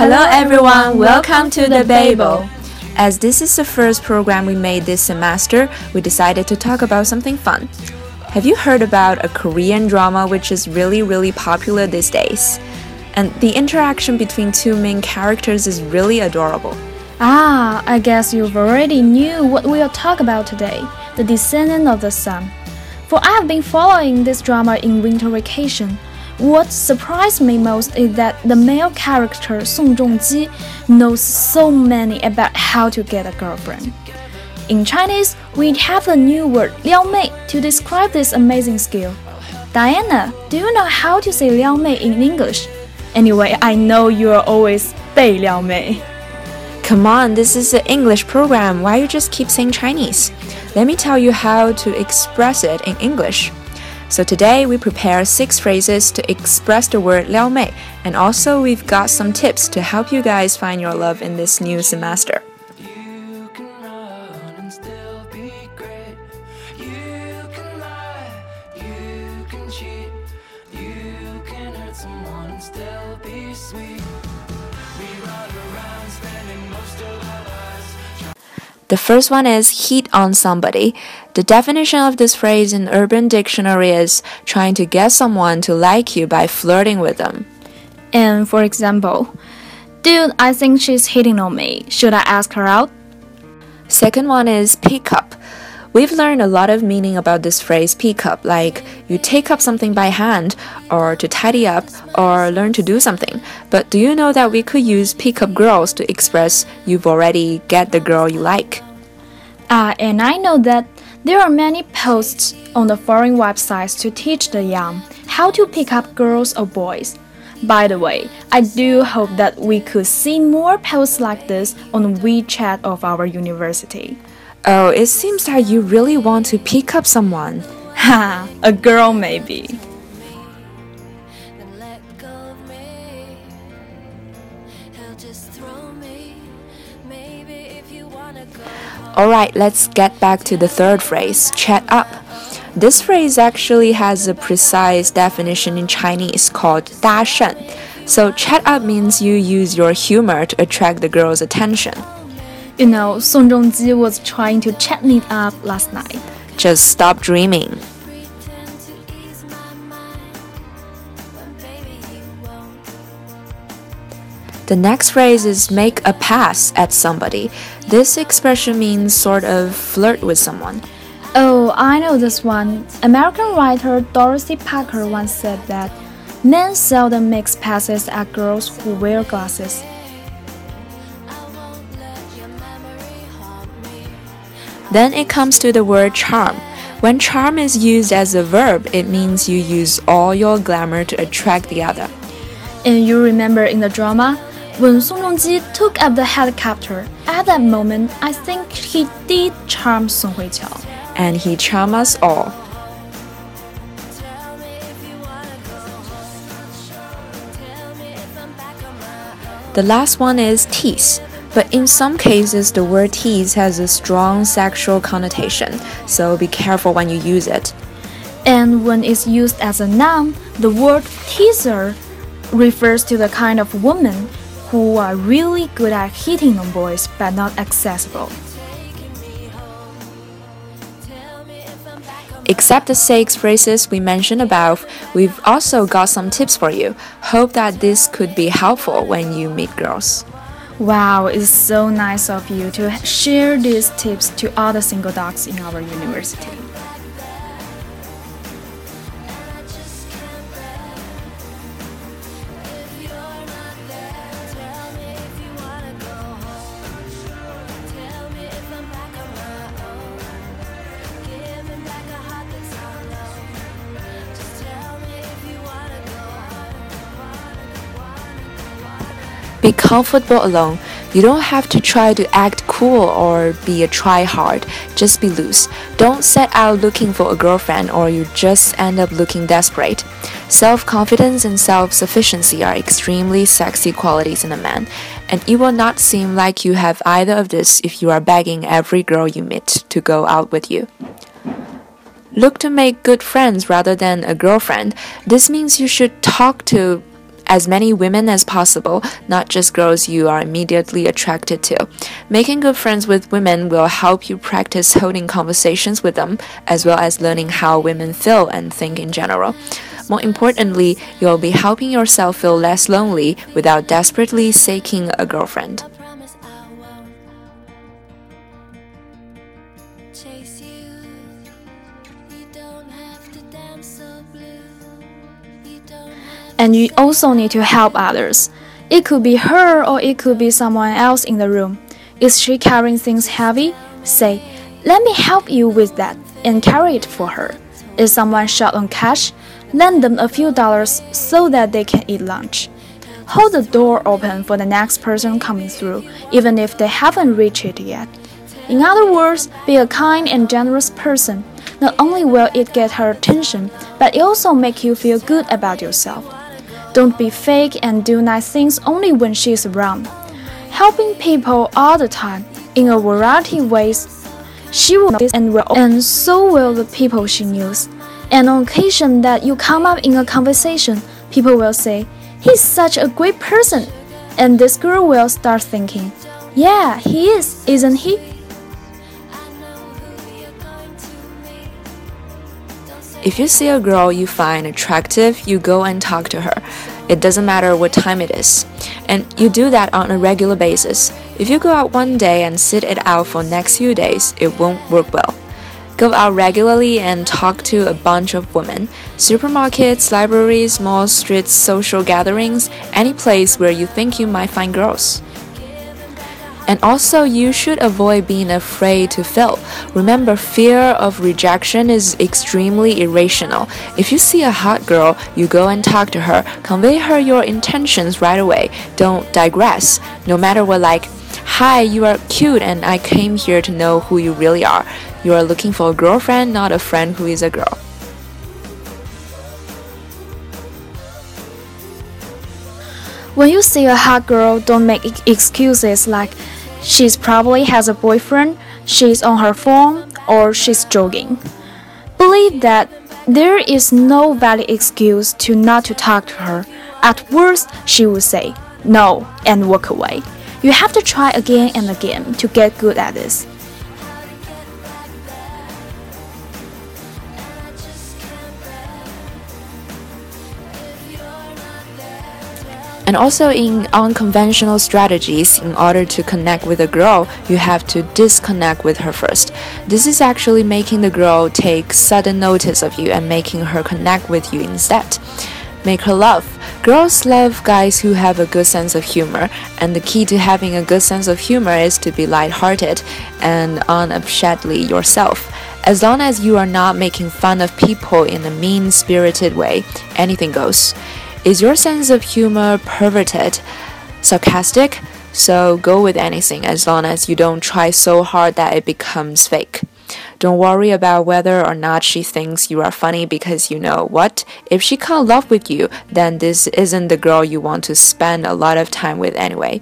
Hello everyone, welcome to the Babel. As this is the first program we made this semester, we decided to talk about something fun. Have you heard about a Korean drama which is really, really popular these days? And the interaction between two main characters is really adorable. Ah, I guess you've already knew what we'll talk about today The Descendant of the Sun. For I have been following this drama in winter vacation. What surprised me most is that the male character Song Zhongji knows so many about how to get a girlfriend. In Chinese, we have the new word liao mei to describe this amazing skill. Diana, do you know how to say liao mei in English? Anyway, I know you are always bei liao mei. Come on, this is an English program. Why you just keep saying Chinese? Let me tell you how to express it in English. So today we prepare six phrases to express the word 撩妹, and also we've got some tips to help you guys find your love in this new semester. The first one is heat on somebody. The definition of this phrase in Urban Dictionary is trying to get someone to like you by flirting with them. And for example, dude, I think she's hitting on me. Should I ask her out? Second one is pick up. We've learned a lot of meaning about this phrase pick up, like you take up something by hand, or to tidy up, or learn to do something. But do you know that we could use pick up girls to express you've already get the girl you like? Ah, uh, and I know that there are many posts on the foreign websites to teach the young how to pick up girls or boys. By the way, I do hope that we could see more posts like this on WeChat of our university. Oh, it seems that you really want to pick up someone. Ha, a girl maybe. Alright, let's get back to the third phrase, chat up. This phrase actually has a precise definition in Chinese called 搭讪. So, chat up means you use your humor to attract the girl's attention. You know, Song Joong-ji was trying to chat me up last night. Just stop dreaming. The next phrase is make a pass at somebody. This expression means sort of flirt with someone. Oh, I know this one. American writer Dorothy Parker once said that men seldom make passes at girls who wear glasses. Then it comes to the word charm. When charm is used as a verb, it means you use all your glamour to attract the other. And you remember in the drama, when Song Joong-ji took up the helicopter, at that moment, I think he did charm Song Hui-qiao. And he charmed us all. The last one is tease. But in some cases, the word tease has a strong sexual connotation, so be careful when you use it. And when it's used as a noun, the word teaser refers to the kind of woman who are really good at hitting on boys but not accessible. Except the six phrases we mentioned above, we've also got some tips for you. Hope that this could be helpful when you meet girls. Wow, it's so nice of you to share these tips to other single dogs in our university. Be comfortable alone. You don't have to try to act cool or be a try hard. Just be loose. Don't set out looking for a girlfriend or you just end up looking desperate. Self confidence and self sufficiency are extremely sexy qualities in a man, and it will not seem like you have either of this if you are begging every girl you meet to go out with you. Look to make good friends rather than a girlfriend. This means you should talk to as many women as possible, not just girls you are immediately attracted to. Making good friends with women will help you practice holding conversations with them, as well as learning how women feel and think in general. More importantly, you'll be helping yourself feel less lonely without desperately seeking a girlfriend. And you also need to help others. It could be her or it could be someone else in the room. Is she carrying things heavy? Say, let me help you with that and carry it for her. Is someone short on cash? Lend them a few dollars so that they can eat lunch. Hold the door open for the next person coming through, even if they haven't reached it yet. In other words, be a kind and generous person. Not only will it get her attention, but it also make you feel good about yourself. Don't be fake and do nice things only when she's around. Helping people all the time in a variety of ways. She will notice and will, and so will the people she knows. And on occasion that you come up in a conversation, people will say, "He's such a great person," and this girl will start thinking, "Yeah, he is, isn't he?" If you see a girl you find attractive, you go and talk to her. It doesn't matter what time it is. And you do that on a regular basis. If you go out one day and sit it out for next few days, it won't work well. Go out regularly and talk to a bunch of women. Supermarkets, libraries, malls, streets, social gatherings, any place where you think you might find girls. And also, you should avoid being afraid to fail. Remember, fear of rejection is extremely irrational. If you see a hot girl, you go and talk to her, convey her your intentions right away. Don't digress. No matter what, like, hi, you are cute, and I came here to know who you really are. You are looking for a girlfriend, not a friend who is a girl. When you see a hot girl, don't make excuses like, She's probably has a boyfriend, she's on her phone, or she's jogging. Believe that there is no valid excuse to not to talk to her. At worst, she will say no and walk away. You have to try again and again to get good at this. And also in unconventional strategies, in order to connect with a girl, you have to disconnect with her first. This is actually making the girl take sudden notice of you and making her connect with you instead. Make her laugh. Girls love guys who have a good sense of humor, and the key to having a good sense of humor is to be lighthearted and unabashedly yourself. As long as you are not making fun of people in a mean spirited way, anything goes. Is your sense of humor perverted, sarcastic? So go with anything as long as you don't try so hard that it becomes fake. Don't worry about whether or not she thinks you are funny because you know what? If she can't laugh with you, then this isn't the girl you want to spend a lot of time with anyway.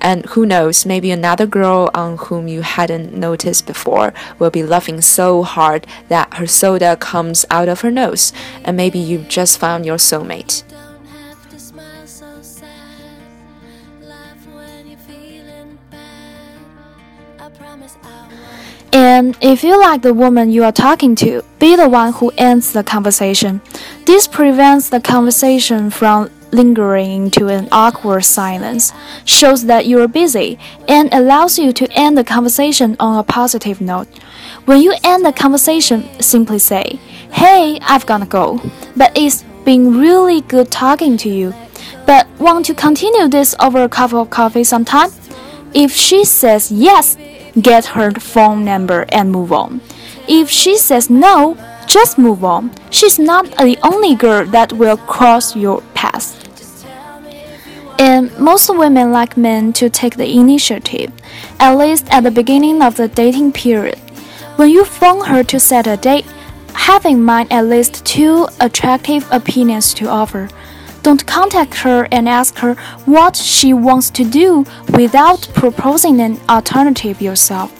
And who knows, maybe another girl on whom you hadn't noticed before will be laughing so hard that her soda comes out of her nose, and maybe you've just found your soulmate. And if you like the woman you are talking to, be the one who ends the conversation. This prevents the conversation from lingering into an awkward silence, shows that you are busy, and allows you to end the conversation on a positive note. When you end the conversation, simply say, Hey, I've gotta go, but it's been really good talking to you. But want to continue this over a cup of coffee sometime? If she says yes, get her phone number and move on. If she says no, just move on. She's not the only girl that will cross your path. And most women like men to take the initiative, at least at the beginning of the dating period. When you phone her to set a date, have in mind at least two attractive opinions to offer. Don't contact her and ask her what she wants to do without proposing an alternative yourself.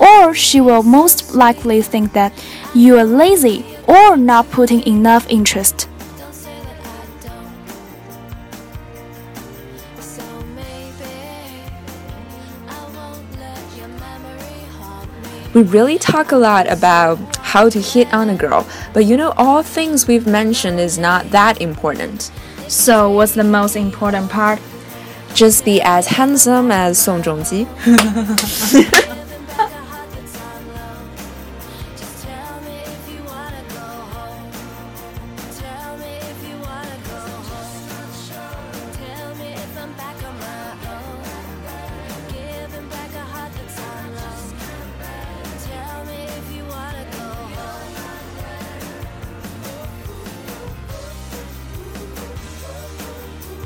Or she will most likely think that you are lazy or not putting enough interest. We really talk a lot about how to hit on a girl, but you know, all things we've mentioned is not that important. So, what's the most important part? Just be as handsome as Song Joongji.